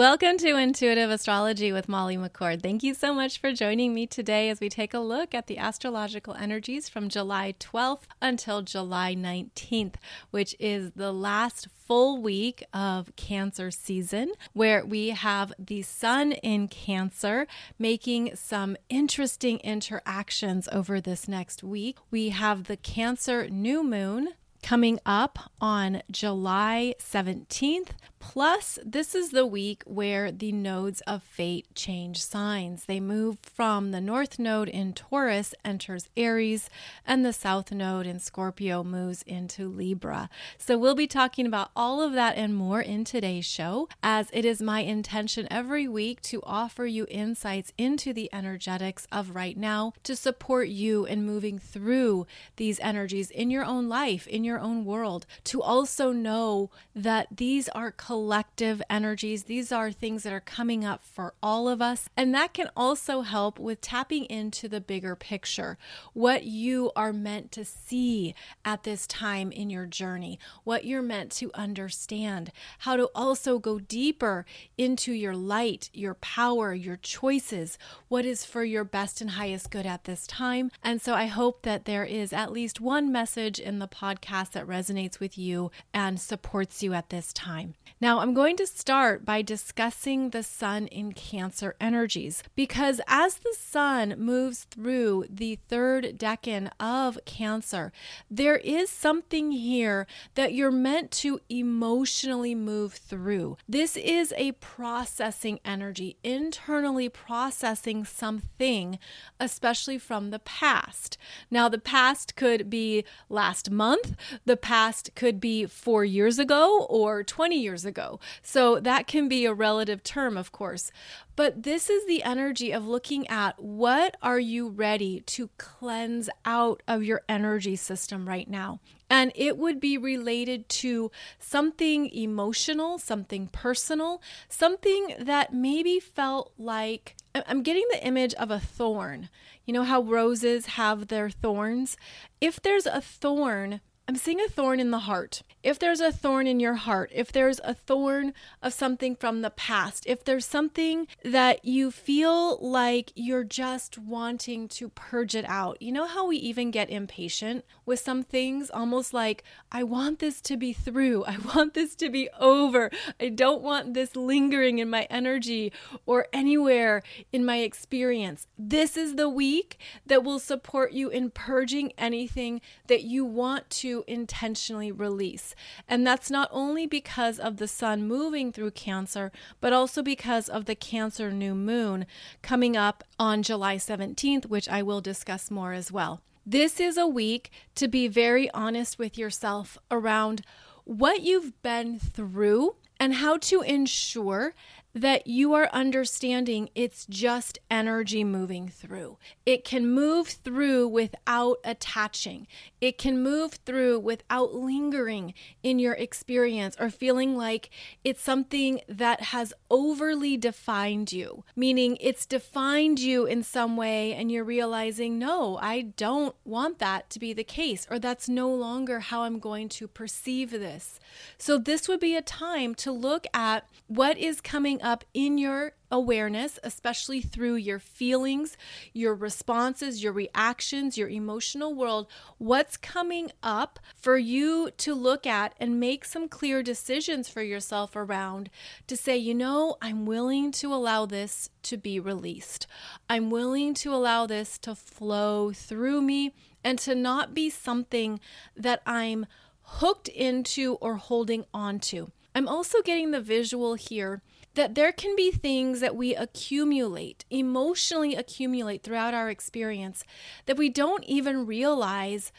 Welcome to Intuitive Astrology with Molly McCord. Thank you so much for joining me today as we take a look at the astrological energies from July 12th until July 19th, which is the last full week of Cancer season, where we have the Sun in Cancer making some interesting interactions over this next week. We have the Cancer new moon coming up on July 17th, Plus, this is the week where the nodes of fate change signs. They move from the north node in Taurus enters Aries, and the south node in Scorpio moves into Libra. So, we'll be talking about all of that and more in today's show, as it is my intention every week to offer you insights into the energetics of right now to support you in moving through these energies in your own life, in your own world, to also know that these are collective energies. These are things that are coming up for all of us. And that can also help with tapping into the bigger picture, what you are meant to see at this time in your journey, what you're meant to understand, how to also go deeper into your light, your power, your choices, what is for your best and highest good at this time. And so I hope that there is at least one message in the podcast that resonates with you and supports you at this time. Now, I'm going to start by discussing the sun in Cancer energies because as the sun moves through the third decan of Cancer, there is something here that you're meant to emotionally move through. This is a processing energy, internally processing something, especially from the past. Now, the past could be last month, the past could be four years ago or 20 years ago ago. So that can be a relative term, of course. But this is the energy of looking at what are you ready to cleanse out of your energy system right now. And it would be related to something emotional, something personal, something that maybe felt like I'm getting the image of a thorn. You know how roses have their thorns? If there's a thorn, I'm seeing a thorn in the heart. If there's a thorn in your heart, if there's a thorn of something from the past, if there's something that you feel like you're just wanting to purge it out, you know how we even get impatient with some things, almost like, I want this to be through, I want this to be over, I don't want this lingering in my energy or anywhere in my experience. This is the week that will support you in purging anything that you want to intentionally release. And that's not only because of the sun moving through Cancer, but also because of the Cancer new moon coming up on July 17th, which I will discuss more as well. This is a week to be very honest with yourself around what you've been through and how to ensure that you are understanding it's just energy moving through. It can move through without attaching. It can move through without lingering in your experience or feeling like it's something that has overly defined you, meaning it's defined you in some way and you're realizing, no, I don't want that to be the case, or that's no longer how I'm going to perceive this. So, this would be a time to look at what is coming up in your awareness, especially through your feelings, your responses, your reactions, your emotional world, what's coming up for you to look at and make some clear decisions for yourself around to say, you know, I'm willing to allow this to be released. I'm willing to allow this to flow through me and to not be something that I'm hooked into or holding onto. I'm also getting the visual here that there can be things that we accumulate, emotionally accumulate throughout our experience that we don't even realize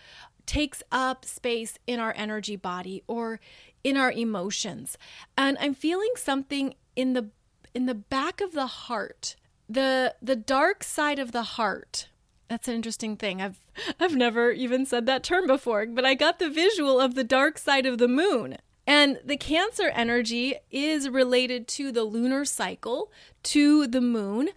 takes up space in our energy body or in our emotions. And I'm feeling something in the in the back of the heart. The the dark side of the heart. That's an interesting thing. I've I've never even said that term before, but I got the visual of the dark side of the moon. And the Cancer energy is related to the lunar cycle, to the moon.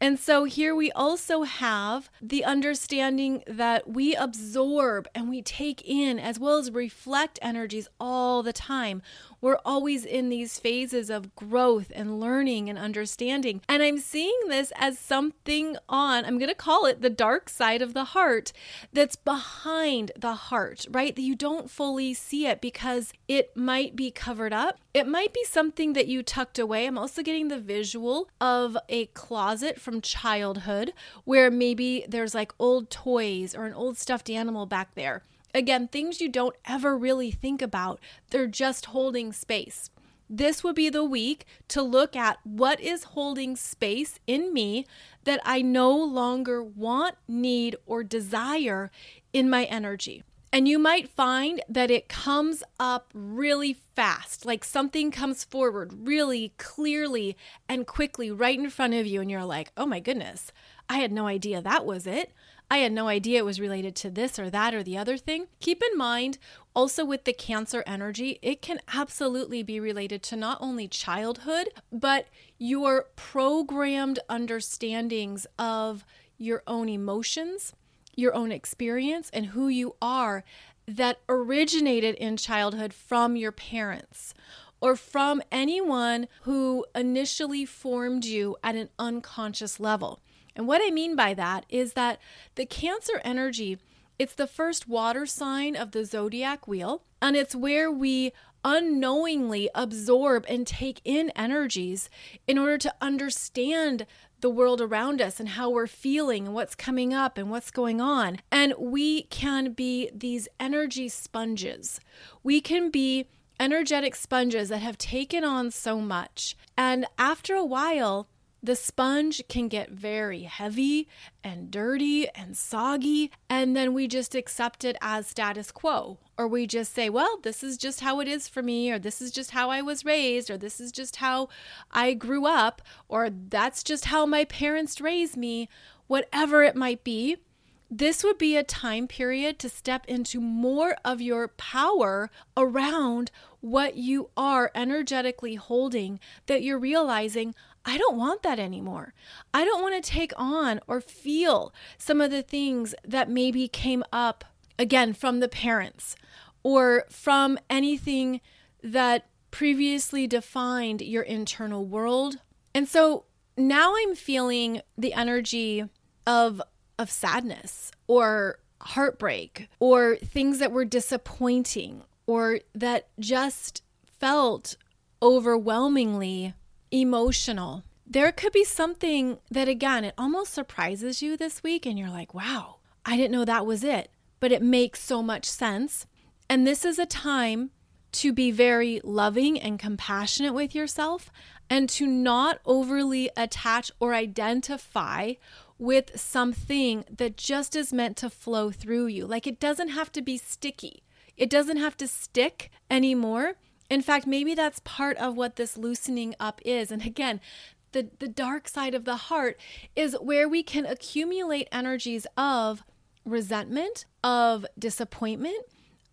And so here we also have the understanding that we absorb and we take in as well as reflect energies all the time. We're always in these phases of growth and learning and understanding. And I'm seeing this as something on, I'm going to call it the dark side of the heart that's behind the heart, right? That you don't fully see it because it might be covered up. It might be something that you tucked away. I'm also getting the visual of a closet from childhood where maybe there's like old toys or an old stuffed animal back there. Again, things you don't ever really think about, they're just holding space. This would be the week to look at what is holding space in me that I no longer want, need, or desire in my energy. And you might find that it comes up really fast, like something comes forward really clearly and quickly right in front of you, and you're like, oh my goodness, I had no idea that was it. I had no idea it was related to this or that or the other thing. Keep in mind, also with the Cancer energy, it can absolutely be related to not only childhood, but your programmed understandings of your own emotions, your own experience, and who you are that originated in childhood from your parents or from anyone who initially formed you at an unconscious level. And what I mean by that is that the Cancer energy, it's the first water sign of the zodiac wheel, and it's where we unknowingly absorb and take in energies in order to understand the world around us and how we're feeling and what's coming up and what's going on. And we can be these energy sponges. We can be energetic sponges that have taken on so much. And after a while, the sponge can get very heavy and dirty and soggy, and then we just accept it as status quo. Or we just say, well, this is just how it is for me, or this is just how I was raised, or this is just how I grew up, or that's just how my parents raised me, whatever it might be. This would be a time period to step into more of your power around what you are energetically holding that you're realizing I don't want that anymore. I don't want to take on or feel some of the things that maybe came up again from the parents or from anything that previously defined your internal world. And so now I'm feeling the energy of of sadness or heartbreak or things that were disappointing or that just felt overwhelmingly emotional. There could be something that, again, it almost surprises you this week, and you're like, wow, I didn't know that was it, but it makes so much sense. And this is a time to be very loving and compassionate with yourself and to not overly attach or identify with something that just is meant to flow through you. Like it doesn't have to be sticky, it doesn't have to stick anymore. In fact, maybe that's part of what this loosening up is. And again, the, the dark side of the heart is where we can accumulate energies of resentment, of disappointment,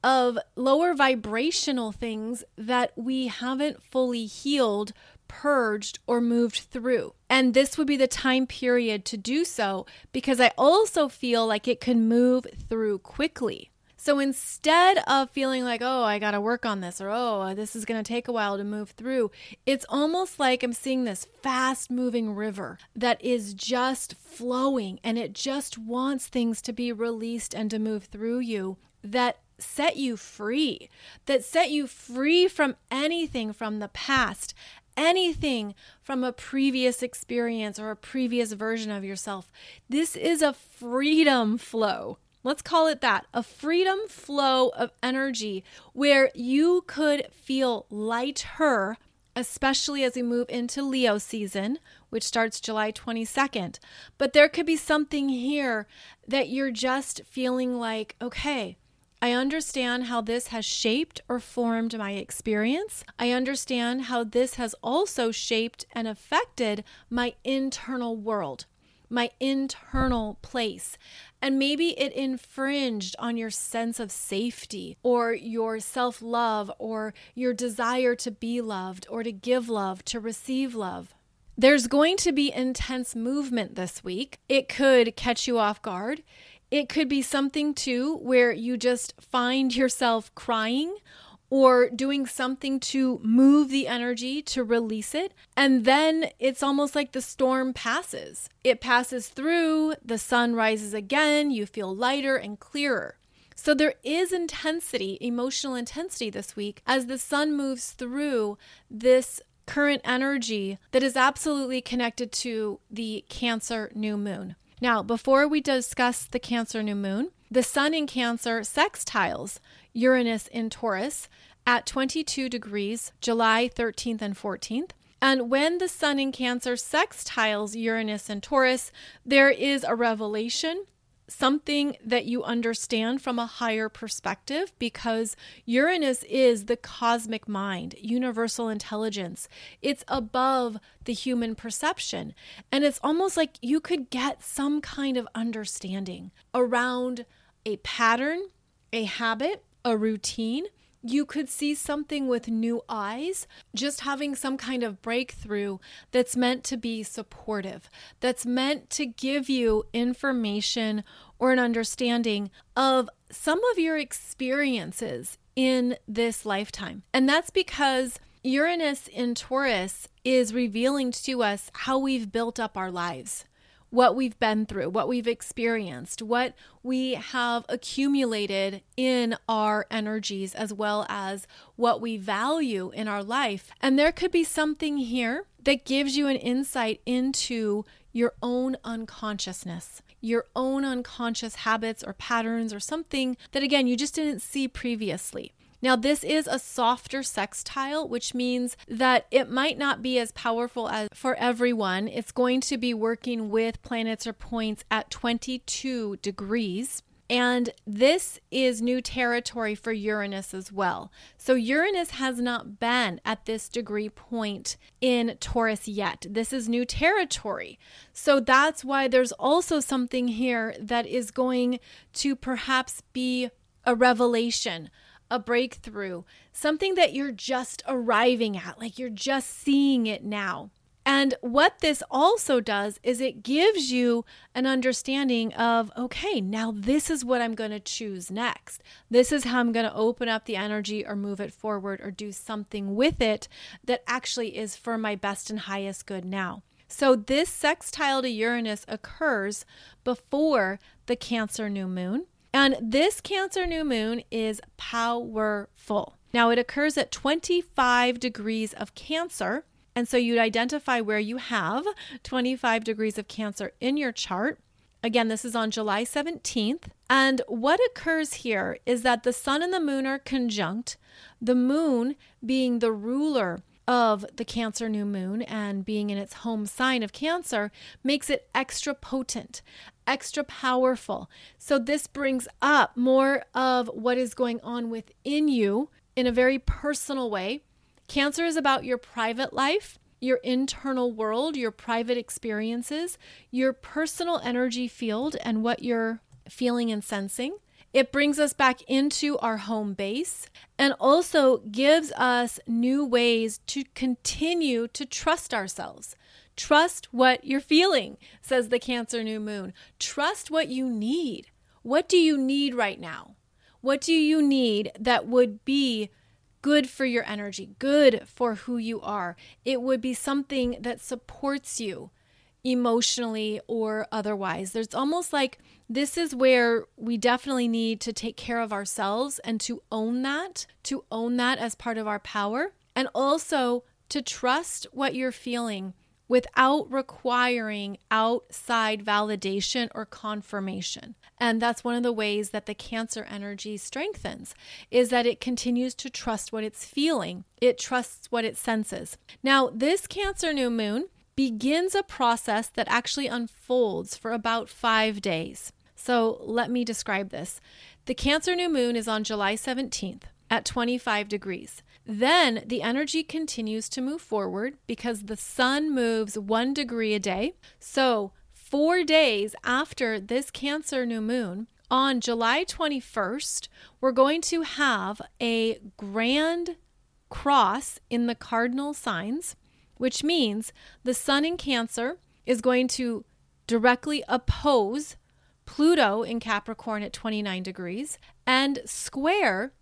of lower vibrational things that we haven't fully healed, purged, or moved through. And this would be the time period to do so because I also feel like it can move through quickly. So instead of feeling like, oh, I got to work on this or oh, this is going to take a while to move through, it's almost like I'm seeing this fast moving river that is just flowing and it just wants things to be released and to move through you that set you free, that set you free from anything from the past, anything from a previous experience or a previous version of yourself. This is a freedom flow. Let's call it that a freedom flow of energy where you could feel lighter, especially as we move into Leo season, which starts July 22nd. But there could be something here that you're just feeling like, okay, I understand how this has shaped or formed my experience. I understand how this has also shaped and affected my internal world my internal place. And maybe it infringed on your sense of safety or your self love or your desire to be loved or to give love, to receive love. There's going to be intense movement this week. It could catch you off guard. It could be something too where you just find yourself crying or doing something to move the energy to release it. And then it's almost like the storm passes. It passes through, the sun rises again, you feel lighter and clearer. So there is intensity, emotional intensity this week as the sun moves through this current energy that is absolutely connected to the Cancer new moon. Now, before we discuss the Cancer new moon, the sun in Cancer sextiles Uranus in Taurus at 22 degrees, July 13th and 14th. And when the sun in Cancer sextiles Uranus and Taurus, there is a revelation something that you understand from a higher perspective because Uranus is the cosmic mind, universal intelligence. It's above the human perception. And it's almost like you could get some kind of understanding around a pattern, a habit, a routine you could see something with new eyes, just having some kind of breakthrough that's meant to be supportive, that's meant to give you information or an understanding of some of your experiences in this lifetime. And that's because Uranus in Taurus is revealing to us how we've built up our lives what we've been through, what we've experienced, what we have accumulated in our energies, as well as what we value in our life. And there could be something here that gives you an insight into your own unconsciousness, your own unconscious habits or patterns, or something that, again, you just didn't see previously. Now, this is a softer sextile, which means that it might not be as powerful as for everyone. It's going to be working with planets or points at 22 degrees. And this is new territory for Uranus as well. So, Uranus has not been at this degree point in Taurus yet. This is new territory. So, that's why there's also something here that is going to perhaps be a revelation a breakthrough, something that you're just arriving at, like you're just seeing it now. And what this also does is it gives you an understanding of, okay, now this is what I'm going to choose next. This is how I'm going to open up the energy or move it forward or do something with it that actually is for my best and highest good now. So, this sextile to Uranus occurs before the Cancer new moon. And this Cancer new moon is powerful. Now, it occurs at 25 degrees of Cancer. And so you'd identify where you have 25 degrees of Cancer in your chart. Again, this is on July 17th. And what occurs here is that the sun and the moon are conjunct, the moon being the ruler of the Cancer new moon and being in its home sign of Cancer makes it extra potent, extra powerful. So, this brings up more of what is going on within you in a very personal way. Cancer is about your private life, your internal world, your private experiences, your personal energy field, and what you're feeling and sensing. It brings us back into our home base and also gives us new ways to continue to trust ourselves. Trust what you're feeling, says the Cancer new moon. Trust what you need. What do you need right now? What do you need that would be good for your energy, good for who you are? It would be something that supports you emotionally or otherwise. There's almost like this is where we definitely need to take care of ourselves and to own that, to own that as part of our power, and also to trust what you're feeling without requiring outside validation or confirmation. And that's one of the ways that the cancer energy strengthens is that it continues to trust what it's feeling. It trusts what it senses. Now, this cancer new moon begins a process that actually unfolds for about 5 days. So let me describe this. The Cancer new moon is on July 17th at 25 degrees. Then the energy continues to move forward because the sun moves one degree a day. So, four days after this Cancer new moon, on July 21st, we're going to have a grand cross in the cardinal signs, which means the sun in Cancer is going to directly oppose Pluto in Capricorn at 29 degrees and square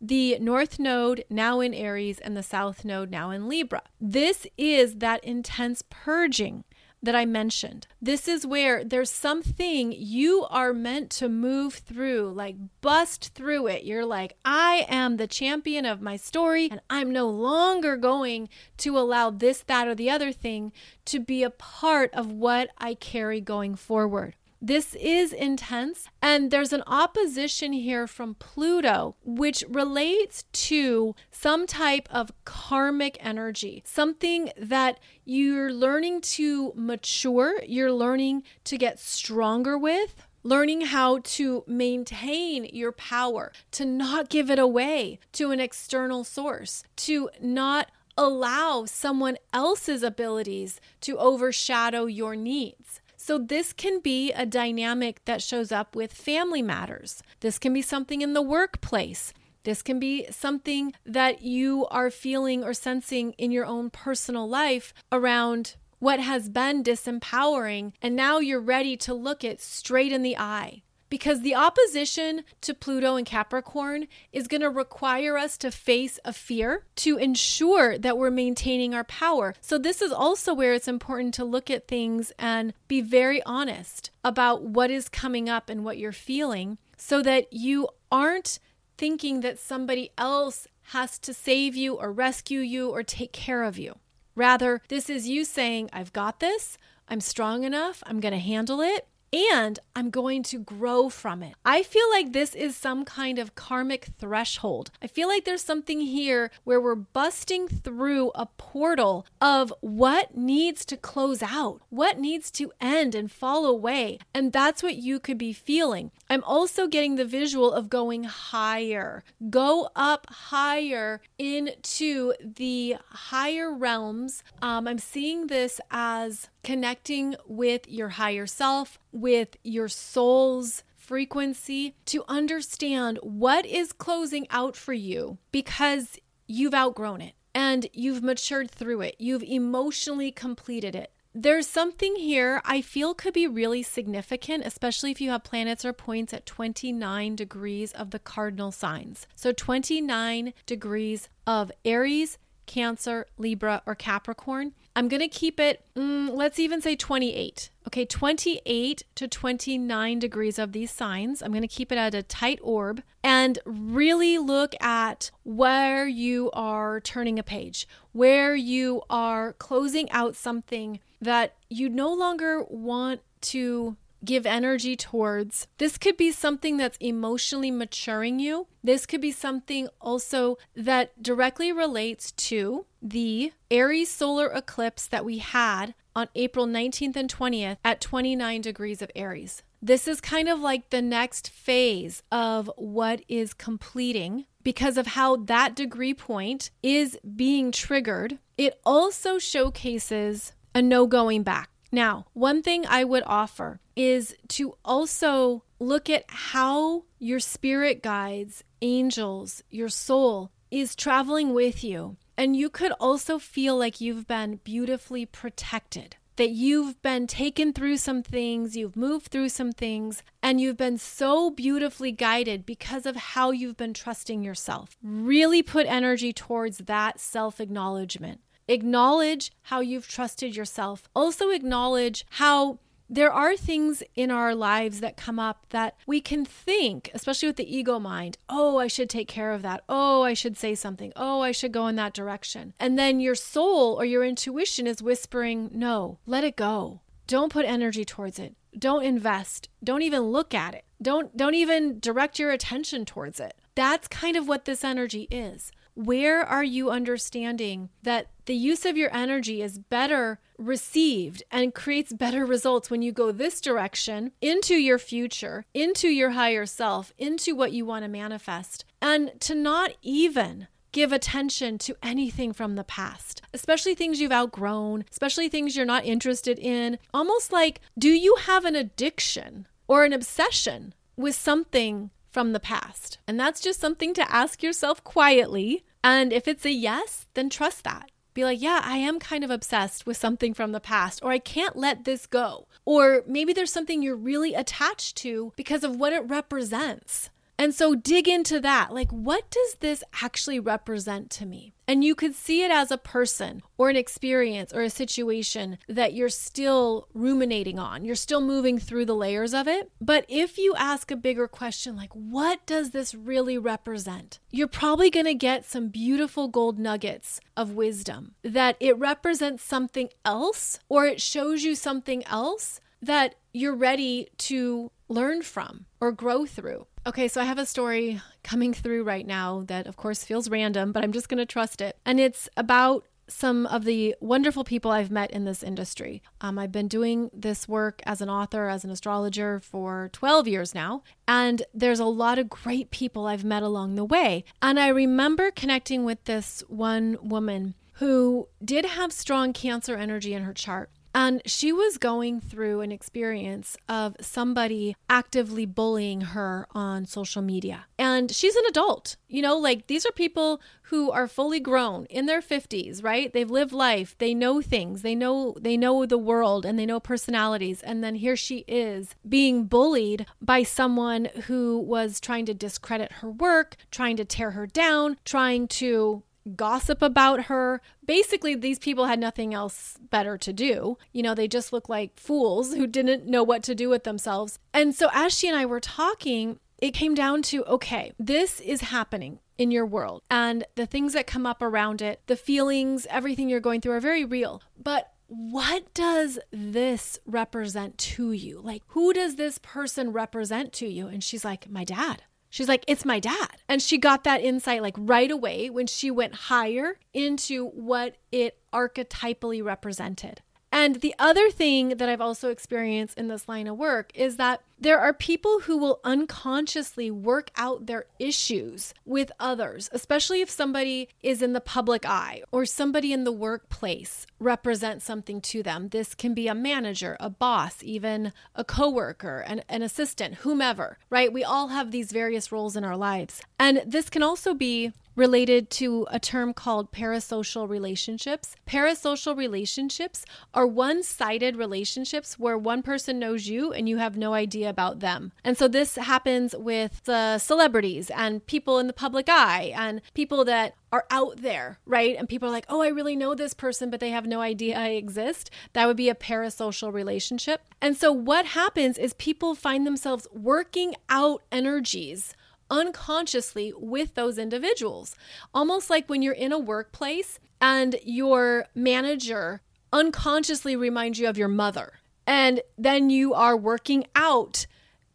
the North Node now in Aries and the South Node now in Libra. This is that intense purging that I mentioned. This is where there's something you are meant to move through, like bust through it. You're like, I am the champion of my story, and I'm no longer going to allow this, that, or the other thing to be a part of what I carry going forward. This is intense, and there's an opposition here from Pluto, which relates to some type of karmic energy, something that you're learning to mature, you're learning to get stronger with. Learning how to maintain your power, to not give it away to an external source, to not allow someone else's abilities to overshadow your needs. So, this can be a dynamic that shows up with family matters. This can be something in the workplace. This can be something that you are feeling or sensing in your own personal life around what has been disempowering. And now you're ready to look it straight in the eye because the opposition to Pluto and Capricorn is going to require us to face a fear to ensure that we're maintaining our power. So, this is also where it's important to look at things and be very honest about what is coming up and what you're feeling so that you aren't thinking that somebody else has to save you or rescue you or take care of you. Rather, this is you saying, I've got this. I'm strong enough. I'm going to handle it and I'm going to grow from it. I feel like this is some kind of karmic threshold. I feel like there's something here where we're busting through a portal of what needs to close out, what needs to end and fall away. And that's what you could be feeling. I'm also getting the visual of going higher. Go up higher into the higher realms. Um, I'm seeing this as connecting with your higher self, with your soul's frequency to understand what is closing out for you because you've outgrown it and you've matured through it. You've emotionally completed it. There's something here I feel could be really significant, especially if you have planets or points at 29 degrees of the cardinal signs. So 29 degrees of Aries, Cancer, Libra, or Capricorn. I'm going to keep it, mm, let's even say 28. Okay, 28 to 29 degrees of these signs. I'm going to keep it at a tight orb and really look at where you are turning a page, where you are closing out something that you no longer want to give energy towards. This could be something that's emotionally maturing you. This could be something also that directly relates to the Aries solar eclipse that we had on April 19th and 20th at 29 degrees of Aries. This is kind of like the next phase of what is completing because of how that degree point is being triggered. It also showcases a no going back. Now, one thing I would offer is to also look at how your spirit guides, angels, your soul is traveling with you. And you could also feel like you've been beautifully protected, that you've been taken through some things, you've moved through some things, and you've been so beautifully guided because of how you've been trusting yourself. Really put energy towards that self acknowledgement. Acknowledge how you've trusted yourself. Also, acknowledge how there are things in our lives that come up that we can think, especially with the ego mind, oh, I should take care of that. Oh, I should say something. Oh, I should go in that direction. And then your soul or your intuition is whispering, no, let it go. Don't put energy towards it. Don't invest. Don't even look at it. Don't don't even direct your attention towards it. That's kind of what this energy is. Where are you understanding that the use of your energy is better received and creates better results when you go this direction into your future, into your higher self, into what you want to manifest, and to not even give attention to anything from the past, especially things you've outgrown, especially things you're not interested in. Almost like, do you have an addiction or an obsession with something from the past? And that's just something to ask yourself quietly. And if it's a yes, then trust that. Be like, yeah, I am kind of obsessed with something from the past, or I can't let this go. Or maybe there's something you're really attached to because of what it represents. And so dig into that. Like, what does this actually represent to me? And you could see it as a person or an experience or a situation that you're still ruminating on. You're still moving through the layers of it. But if you ask a bigger question, like, what does this really represent? You're probably going to get some beautiful gold nuggets of wisdom that it represents something else or it shows you something else that you're ready to learn from or grow through. Okay, so I have a story coming through right now that, of course, feels random, but I'm just going to trust it. And it's about some of the wonderful people I've met in this industry. Um, I've been doing this work as an author, as an astrologer for 12 years now, and there's a lot of great people I've met along the way. And I remember connecting with this one woman who did have strong cancer energy in her chart. And she was going through an experience of somebody actively bullying her on social media. And she's an adult, you know, like these are people who are fully grown in their 50s, right? They've lived life, they know things, they know they know the world and they know personalities. And then here she is being bullied by someone who was trying to discredit her work, trying to tear her down, trying to gossip about her. Basically, these people had nothing else better to do. You know, they just look like fools who didn't know what to do with themselves. And so, as she and I were talking, it came down to okay, this is happening in your world, and the things that come up around it, the feelings, everything you're going through are very real. But what does this represent to you? Like, who does this person represent to you? And she's like, my dad. She's like, it's my dad. And she got that insight like right away when she went higher into what it archetypally represented. And the other thing that I've also experienced in this line of work is that there are people who will unconsciously work out their issues with others, especially if somebody is in the public eye or somebody in the workplace represents something to them. This can be a manager, a boss, even a coworker, an, an assistant, whomever, right? We all have these various roles in our lives. And this can also be related to a term called parasocial relationships. Parasocial relationships are one sided relationships where one person knows you and you have no idea about them. And so this happens with the celebrities and people in the public eye and people that are out there, right? And people are like, oh, I really know this person, but they have no idea I exist. That would be a parasocial relationship. And so what happens is people find themselves working out energies unconsciously with those individuals. Almost like when you're in a workplace and your manager unconsciously reminds you of your mother. And then you are working out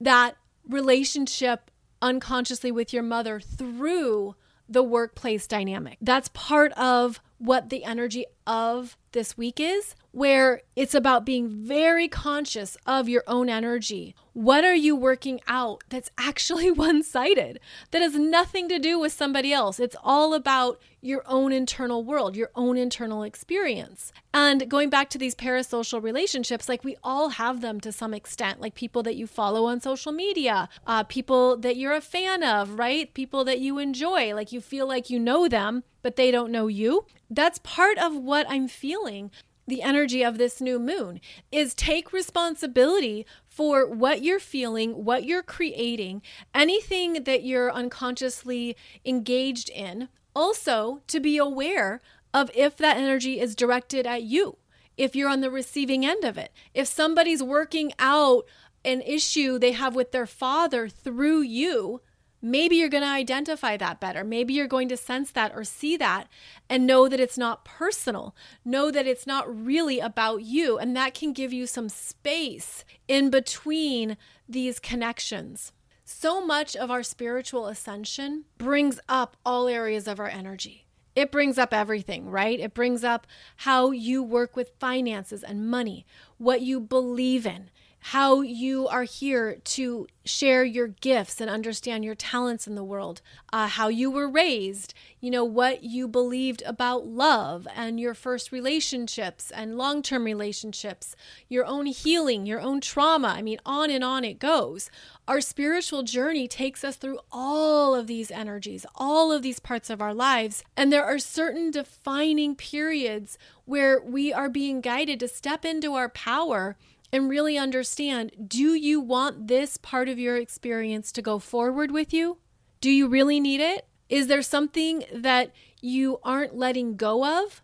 that relationship unconsciously with your mother through the workplace dynamic. That's part of what the energy of this week is, where it's about being very conscious of your own energy. What are you working out that's actually one sided, that has nothing to do with somebody else? It's all about your own internal world, your own internal experience. And going back to these parasocial relationships, like we all have them to some extent, like people that you follow on social media, uh, people that you're a fan of, right? People that you enjoy, like you feel like you know them, but they don't know you. That's part of what I'm feeling the energy of this new moon is take responsibility for what you're feeling, what you're creating, anything that you're unconsciously engaged in. Also, to be aware of if that energy is directed at you, if you're on the receiving end of it. If somebody's working out an issue they have with their father through you, maybe you're going to identify that better. Maybe you're going to sense that or see that and know that it's not personal. Know that it's not really about you. And that can give you some space in between these connections. So much of our spiritual ascension brings up all areas of our energy. It brings up everything, right? It brings up how you work with finances and money, what you believe in, how you are here to share your gifts and understand your talents in the world, uh, how you were raised, you know, what you believed about love and your first relationships and long term relationships, your own healing, your own trauma. I mean, on and on it goes. Our spiritual journey takes us through all of these energies, all of these parts of our lives. And there are certain defining periods where we are being guided to step into our power and really understand do you want this part of your experience to go forward with you? Do you really need it? Is there something that you aren't letting go of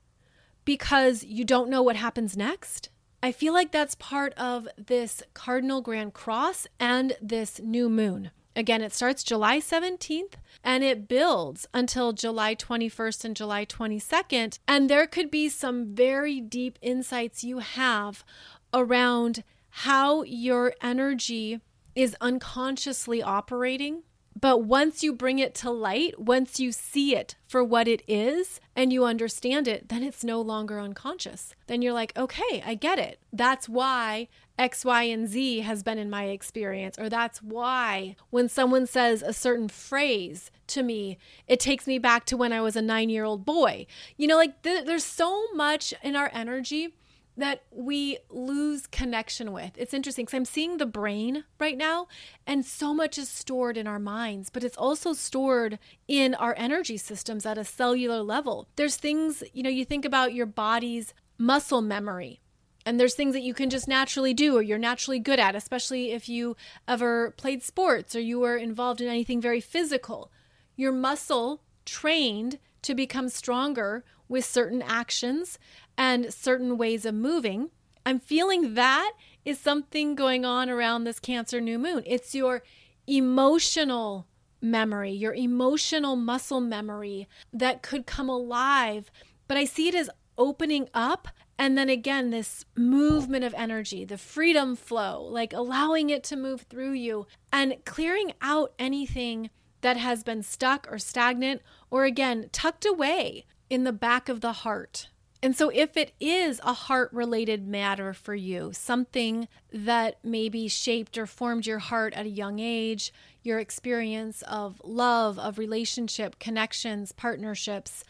because you don't know what happens next? I feel like that's part of this Cardinal Grand Cross and this new moon. Again, it starts July 17th and it builds until July 21st and July 22nd. And there could be some very deep insights you have around how your energy is unconsciously operating but once you bring it to light, once you see it for what it is and you understand it, then it's no longer unconscious. Then you're like, okay, I get it. That's why X, Y, and Z has been in my experience. Or that's why when someone says a certain phrase to me, it takes me back to when I was a nine year old boy. You know, like th- there's so much in our energy that we lose connection with. It's interesting because I'm seeing the brain right now, and so much is stored in our minds, but it's also stored in our energy systems at a cellular level. There's things, you know, you think about your body's muscle memory. And there's things that you can just naturally do or you're naturally good at, especially if you ever played sports or you were involved in anything very physical. Your muscle trained to become stronger with certain actions and certain ways of moving. I'm feeling that is something going on around this Cancer new moon. It's your emotional memory, your emotional muscle memory that could come alive. But I see it as opening up. And then again, this movement of energy, the freedom flow, like allowing it to move through you and clearing out anything that has been stuck or stagnant or again tucked away in the back of the heart. And so, if it is a heart related matter for you, something that maybe shaped or formed your heart at a young age, your experience of love, of relationship, connections, partnerships,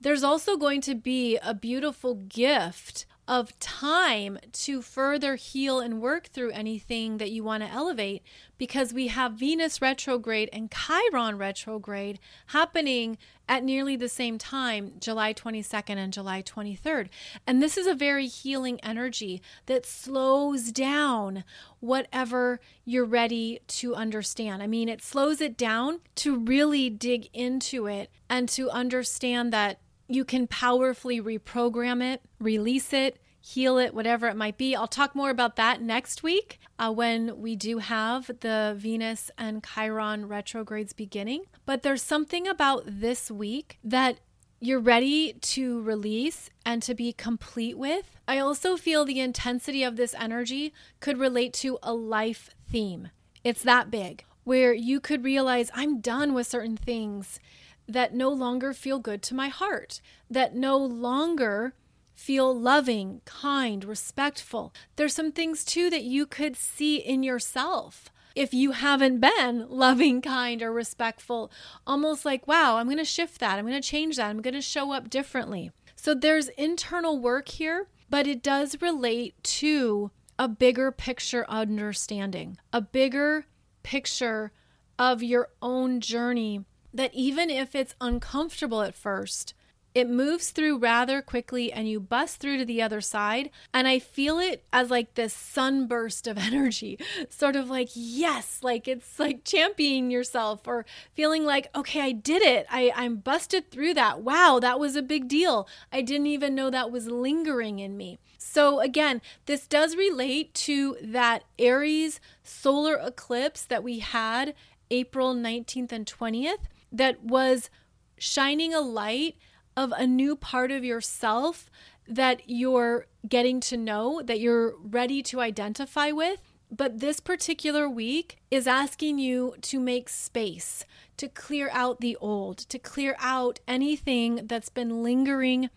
there's also going to be a beautiful gift of time to further heal and work through anything that you want to elevate because we have Venus retrograde and Chiron retrograde happening at nearly the same time, July 22nd and July 23rd. And this is a very healing energy that slows down whatever you're ready to understand. I mean, it slows it down to really dig into it and to understand that you can powerfully reprogram it, release it, heal it, whatever it might be. I'll talk more about that next week uh, when we do have the Venus and Chiron retrogrades beginning. But there's something about this week that you're ready to release and to be complete with. I also feel the intensity of this energy could relate to a life theme. It's that big, where you could realize I'm done with certain things that no longer feel good to my heart, that no longer feel loving, kind, respectful. There's some things too that you could see in yourself if you haven't been loving, kind, or respectful. Almost like, wow, I'm going to shift that. I'm going to change that. I'm going to show up differently. So there's internal work here, but it does relate to a bigger picture understanding, a bigger picture of your own journey that even if it's uncomfortable at first, it moves through rather quickly and you bust through to the other side. And I feel it as like this sunburst of energy, sort of like, yes, like it's like championing yourself or feeling like, okay, I did it. I, I'm busted through that. Wow, that was a big deal. I didn't even know that was lingering in me. So, again, this does relate to that Aries solar eclipse that we had April 19th and 20th that was shining a light of a new part of yourself that you're getting to know, that you're ready to identify with. But this particular week is asking you to make space, to clear out the old, to clear out anything that's been lingering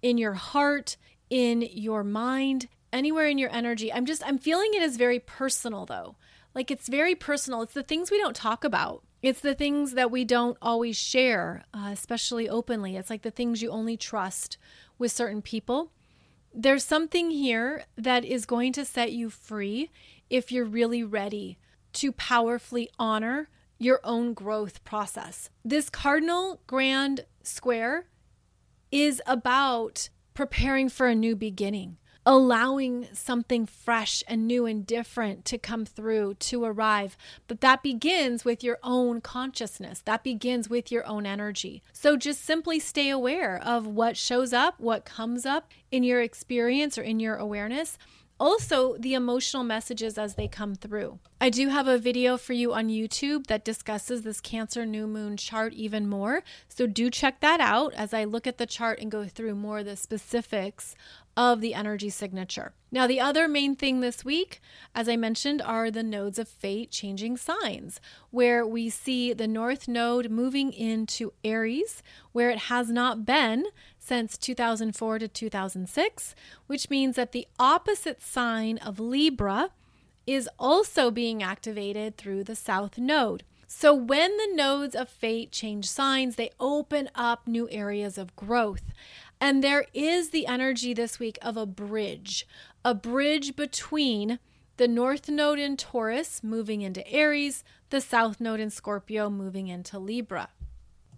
in your heart, in your mind, anywhere in your energy. I'm just, I'm feeling it as very personal though. Like it's very personal. It's the things we don't talk about. It's the things that we don't always share, uh, especially openly. It's like the things you only trust with certain people. There's something here that is going to set you free if you're really ready to powerfully honor your own growth process. This cardinal grand square is about preparing for a new beginning. Allowing something fresh and new and different to come through, to arrive. But that begins with your own consciousness, that begins with your own energy. So just simply stay aware of what shows up, what comes up in your experience or in your awareness also the emotional messages as they come through. I do have a video for you on YouTube that discusses this Cancer new moon chart even more. So do check that out as I look at the chart and go through more of the specifics of the energy signature. Now, the other main thing this week, as I mentioned, are the nodes of fate changing signs, where we see the North Node moving into Aries, where it has not been since 2004 to 2006, which means that the opposite sign of Libra is also being activated through the South Node. So, when the nodes of fate change signs, they open up new areas of growth. And there is the energy this week of a bridge, a bridge between the North Node in Taurus moving into Aries, the South Node in Scorpio moving into Libra.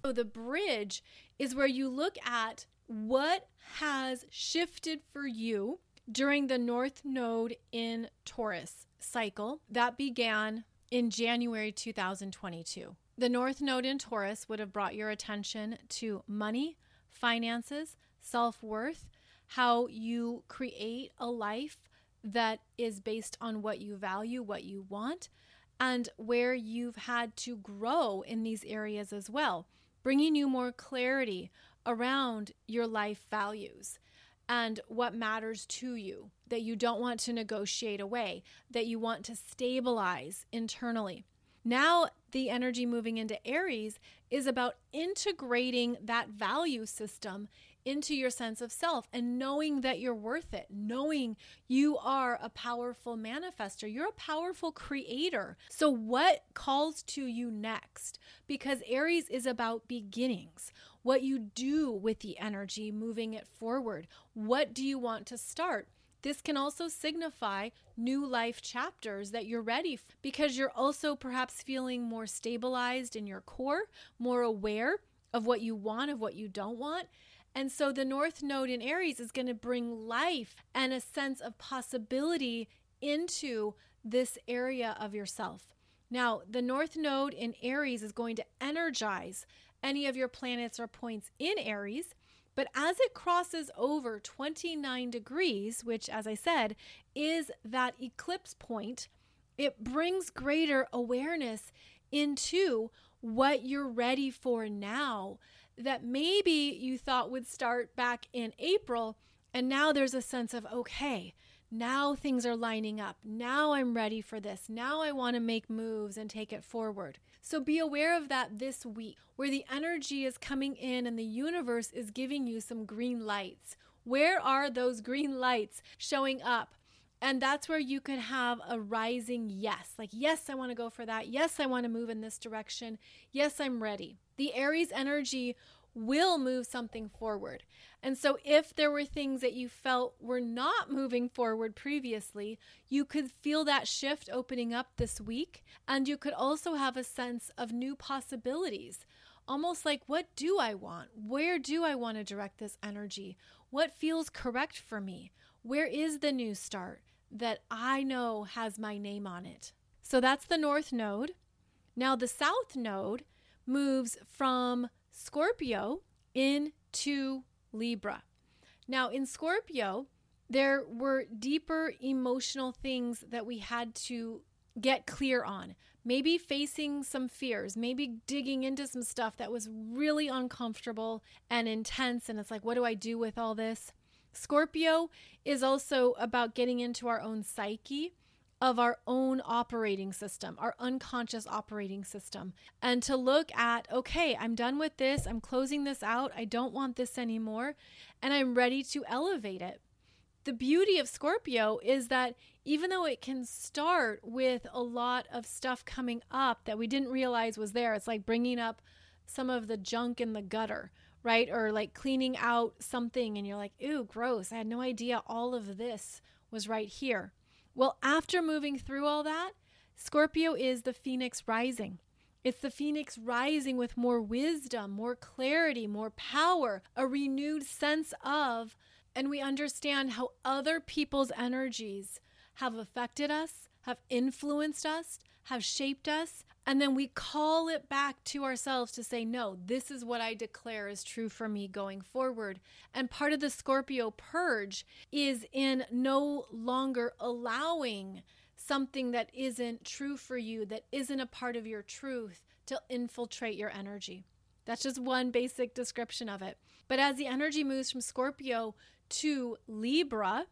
So the bridge is where you look at what has shifted for you during the North Node in Taurus cycle that began in January 2022. The North Node in Taurus would have brought your attention to money, finances, self worth, how you create a life that is based on what you value, what you want, and where you've had to grow in these areas as well, bringing you more clarity around your life values and what matters to you that you don't want to negotiate away, that you want to stabilize internally. Now, the energy moving into Aries is about integrating that value system into your sense of self and knowing that you're worth it, knowing you are a powerful manifester, you're a powerful creator. So, what calls to you next? Because Aries is about beginnings, what you do with the energy, moving it forward. What do you want to start? This can also signify new life chapters that you're ready for, because you're also perhaps feeling more stabilized in your core, more aware of what you want, of what you don't want. And so the North Node in Aries is going to bring life and a sense of possibility into this area of yourself. Now, the North Node in Aries is going to energize any of your planets or points in Aries. But as it crosses over 29 degrees, which, as I said, is that eclipse point, it brings greater awareness into what you're ready for now that maybe you thought would start back in April. And now there's a sense of, okay, now things are lining up. Now I'm ready for this. Now I want to make moves and take it forward. So be aware of that this week, where the energy is coming in and the universe is giving you some green lights. Where are those green lights showing up? And that's where you could have a rising yes. Like, yes, I want to go for that. Yes, I want to move in this direction. Yes, I'm ready. The Aries energy will move something forward. And so, if there were things that you felt were not moving forward previously, you could feel that shift opening up this week. And you could also have a sense of new possibilities. Almost like, what do I want? Where do I want to direct this energy? What feels correct for me? Where is the new start? That I know has my name on it. So that's the North Node. Now, the South Node moves from Scorpio into Libra. Now, in Scorpio, there were deeper emotional things that we had to get clear on. Maybe facing some fears, maybe digging into some stuff that was really uncomfortable and intense. And it's like, what do I do with all this? Scorpio is also about getting into our own psyche of our own operating system, our unconscious operating system, and to look at, okay, I'm done with this. I'm closing this out. I don't want this anymore. And I'm ready to elevate it. The beauty of Scorpio is that even though it can start with a lot of stuff coming up that we didn't realize was there, it's like bringing up some of the junk in the gutter right? Or like cleaning out something and you're like, ooh, gross. I had no idea all of this was right here. Well, after moving through all that, Scorpio is the phoenix rising. It's the phoenix rising with more wisdom, more clarity, more power, a renewed sense of and we understand how other people's energies have affected us, have influenced us, have shaped us, and then we call it back to ourselves to say, no, this is what I declare is true for me going forward. And part of the Scorpio purge is in no longer allowing something that isn't true for you, that isn't a part of your truth, to infiltrate your energy. That's just one basic description of it. But as the energy moves from Scorpio to Libra,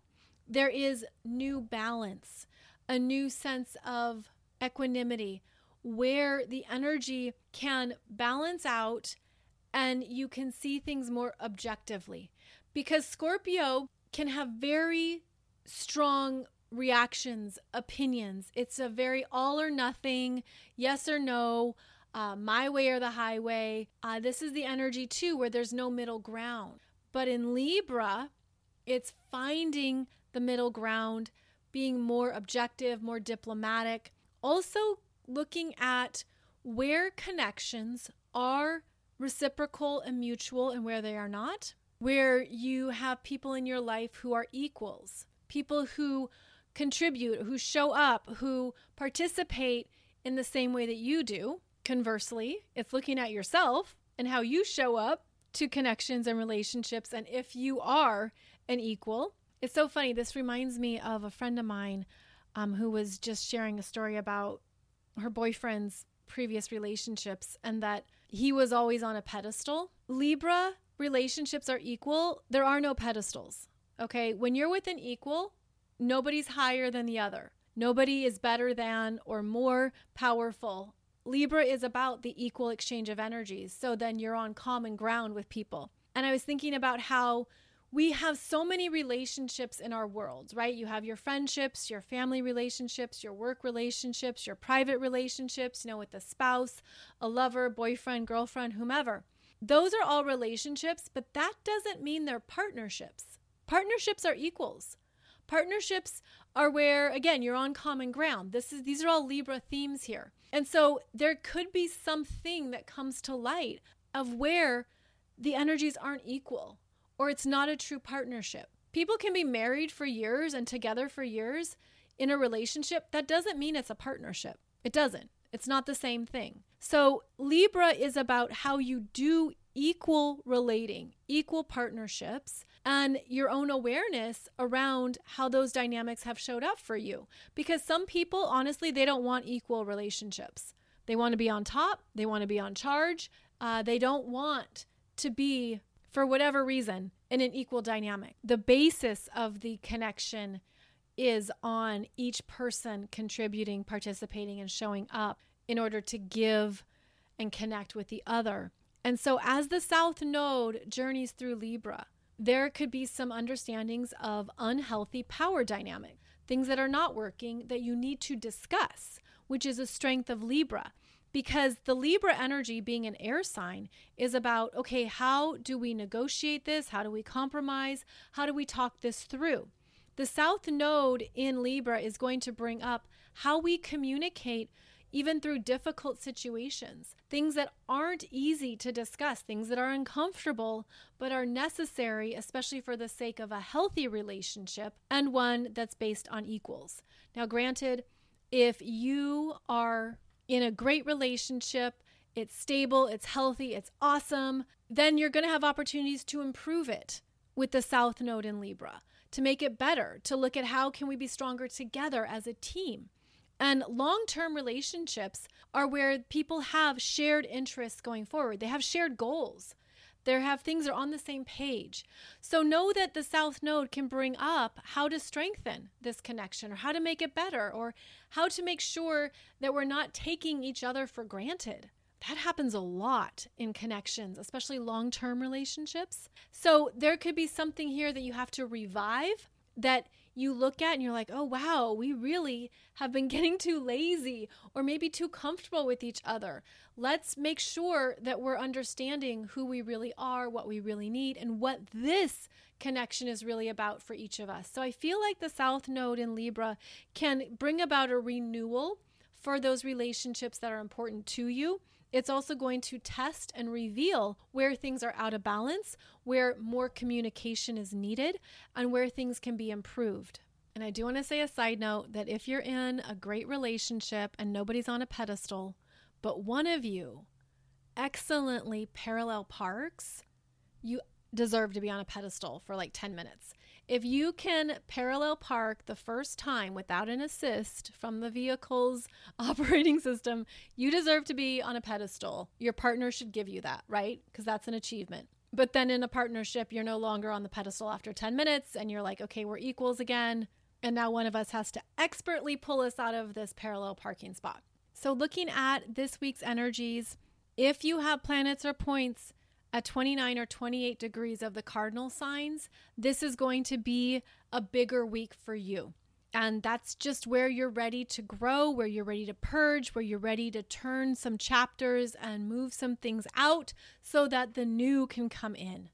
there is new balance, a new sense of equanimity, where the energy can balance out and you can see things more objectively. Because Scorpio can have very strong reactions, opinions. It's a very all or nothing, yes or no, uh, my way or the highway. Uh, this is the energy too, where there's no middle ground. But in Libra, it's finding the middle ground, being more objective, more diplomatic. Also, looking at where connections are reciprocal and mutual and where they are not, where you have people in your life who are equals, people who contribute, who show up, who participate in the same way that you do. Conversely, it's looking at yourself and how you show up to connections and relationships. And if you are an equal, it's so funny. This reminds me of a friend of mine um, who was just sharing a story about her boyfriend's previous relationships and that he was always on a pedestal. Libra relationships are equal, there are no pedestals. Okay. When you're with an equal, nobody's higher than the other, nobody is better than or more powerful. Libra is about the equal exchange of energies. So then you're on common ground with people. And I was thinking about how we have so many relationships in our world, right? You have your friendships, your family relationships, your work relationships, your private relationships, you know, with a spouse, a lover, boyfriend, girlfriend, whomever. Those are all relationships, but that doesn't mean they're partnerships. Partnerships are equals. Partnerships are where again you're on common ground. This is these are all Libra themes here. And so there could be something that comes to light of where the energies aren't equal or it's not a true partnership. People can be married for years and together for years in a relationship. That doesn't mean it's a partnership. It doesn't. It's not the same thing. So, Libra is about how you do equal relating, equal partnerships, and your own awareness around how those dynamics have showed up for you. Because some people, honestly, they don't want equal relationships. They want to be on top, they want to be on charge, uh, they don't want to be for whatever reason in an equal dynamic. The basis of the connection is on each person contributing, participating, and showing up in order to give and connect with the other. And so, as the South Node journeys through Libra, there could be some understandings of unhealthy power dynamic, things that are not working that you need to discuss, which is a strength of Libra because the Libra energy being an air sign is about okay, how do we negotiate this? How do we compromise? How do we talk this through? The South Node in Libra is going to bring up how we communicate even through difficult situations, things that aren't easy to discuss, things that are uncomfortable, but are necessary, especially for the sake of a healthy relationship and one that's based on equals. Now, granted, if you are in a great relationship, it's stable, it's healthy, it's awesome, then you're going to have opportunities to improve it with the south node in Libra, to make it better, to look at how can we be stronger together as a team. And long-term relationships are where people have shared interests going forward. They have shared goals. They have things are on the same page. So know that the South Node can bring up how to strengthen this connection or how to make it better or how to make sure that we're not taking each other for granted. That happens a lot in connections, especially long term relationships. So there could be something here that you have to revive that you look at and you're like, oh, wow, we really have been getting too lazy or maybe too comfortable with each other. Let's make sure that we're understanding who we really are, what we really need, and what this connection is really about for each of us. So I feel like the South Node in Libra can bring about a renewal for those relationships that are important to you It's also going to test and reveal where things are out of balance, where more communication is needed, and where things can be improved. And I do want to say a side note that if you're in a great relationship and nobody's on a pedestal, but one of you excellently parallel parks, you deserve to be on a pedestal for like 10 minutes. If you can parallel park the first time without an assist from the vehicle's operating system, you deserve to be on a pedestal. Your partner should give you that, right? Because that's an achievement. But then in a partnership, you're no longer on the pedestal after 10 minutes and you're like, okay, we're equals again. And now one of us has to expertly pull us out of this parallel parking spot. So, looking at this week's energies, if you have planets or points at 29 or 28 degrees of the cardinal signs, this is going to be a bigger week for you. And that's just where you're ready to grow, where you're ready to purge, where you're ready to turn some chapters and move some things out so that the new can come in.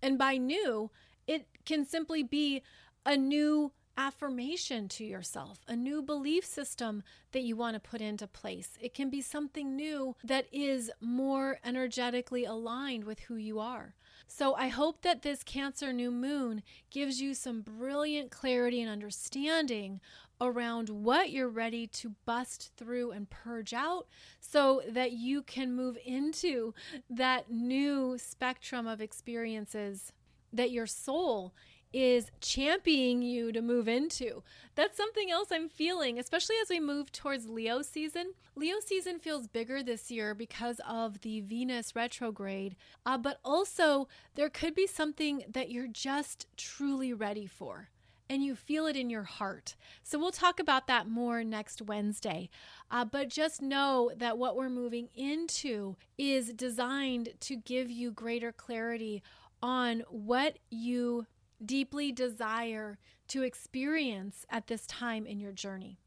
And by new, it can simply be a new affirmation to yourself, a new belief system that you want to put into place. It can be something new that is more energetically aligned with who you are. So I hope that this Cancer new moon gives you some brilliant clarity and understanding around what you're ready to bust through and purge out so that you can move into that new spectrum of experiences that your soul is championing you to move into. That's something else I'm feeling, especially as we move towards Leo season. Leo season feels bigger this year because of the Venus retrograde, uh, but also there could be something that you're just truly ready for. And you feel it in your heart. So, we'll talk about that more next Wednesday. Uh, but just know that what we're moving into is designed to give you greater clarity on what you deeply desire to experience at this time in your journey.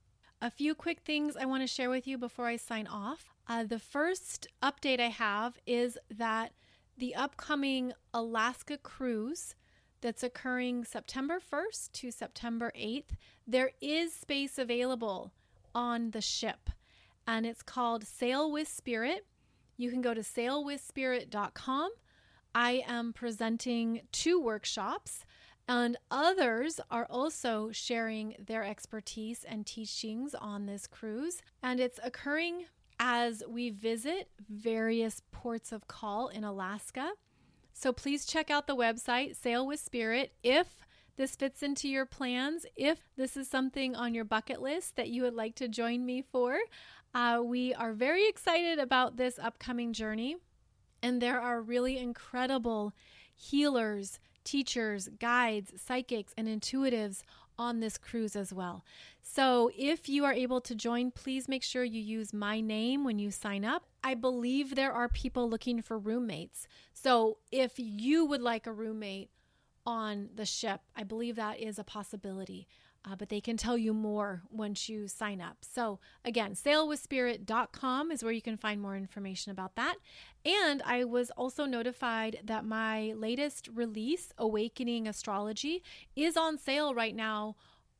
A few quick things I want to share with you before I sign off. Uh, the first update I have is that the upcoming Alaska cruise that's occurring September 1st to September 8th, there is space available on the ship, and it's called Sail with Spirit. You can go to sailwithspirit.com. I am presenting two workshops. And others are also sharing their expertise and teachings on this cruise. And it's occurring as we visit various ports of call in Alaska. So please check out the website, Sail with Spirit, if this fits into your plans. If this is something on your bucket list that you would like to join me for, uh, we are very excited about this upcoming journey. And there are really incredible healers, teachers, guides, psychics, and intuitives on this cruise as well. So if you are able to join, please make sure you use my name when you sign up. I believe there are people looking for roommates. So if you would like a roommate on the ship, I believe that is a possibility uh, but they can tell you more once you sign up. So, again, sailwithspirit.com is where you can find more information about that. And I was also notified that my latest release, Awakening Astrology, is on sale right now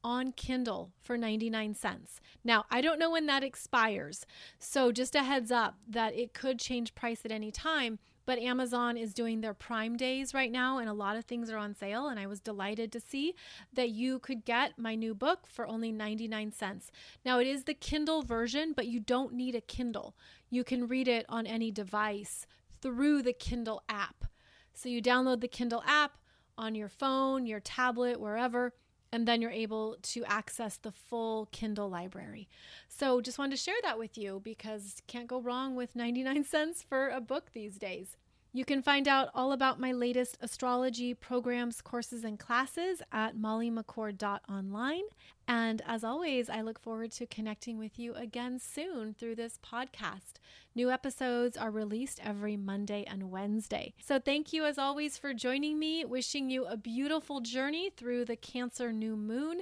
on Kindle for 99 cents. Now, I don't know when that expires. So, just a heads up that it could change price at any time. But Amazon is doing their Prime Days right now, and a lot of things are on sale. And I was delighted to see that you could get my new book for only 99 cents. Now, it is the Kindle version, but you don't need a Kindle. You can read it on any device through the Kindle app. So, you download the Kindle app on your phone, your tablet, wherever and then you're able to access the full Kindle library. So just wanted to share that with you because can't go wrong with 99 cents for a book these days. You can find out all about my latest astrology programs, courses, and classes at mollymccord.online. And as always, I look forward to connecting with you again soon through this podcast. New episodes are released every Monday and Wednesday. So thank you as always for joining me, wishing you a beautiful journey through the Cancer new moon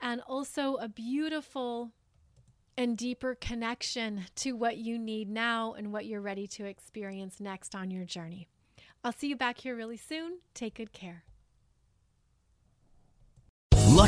and also a beautiful and deeper connection to what you need now and what you're ready to experience next on your journey. I'll see you back here really soon. Take good care.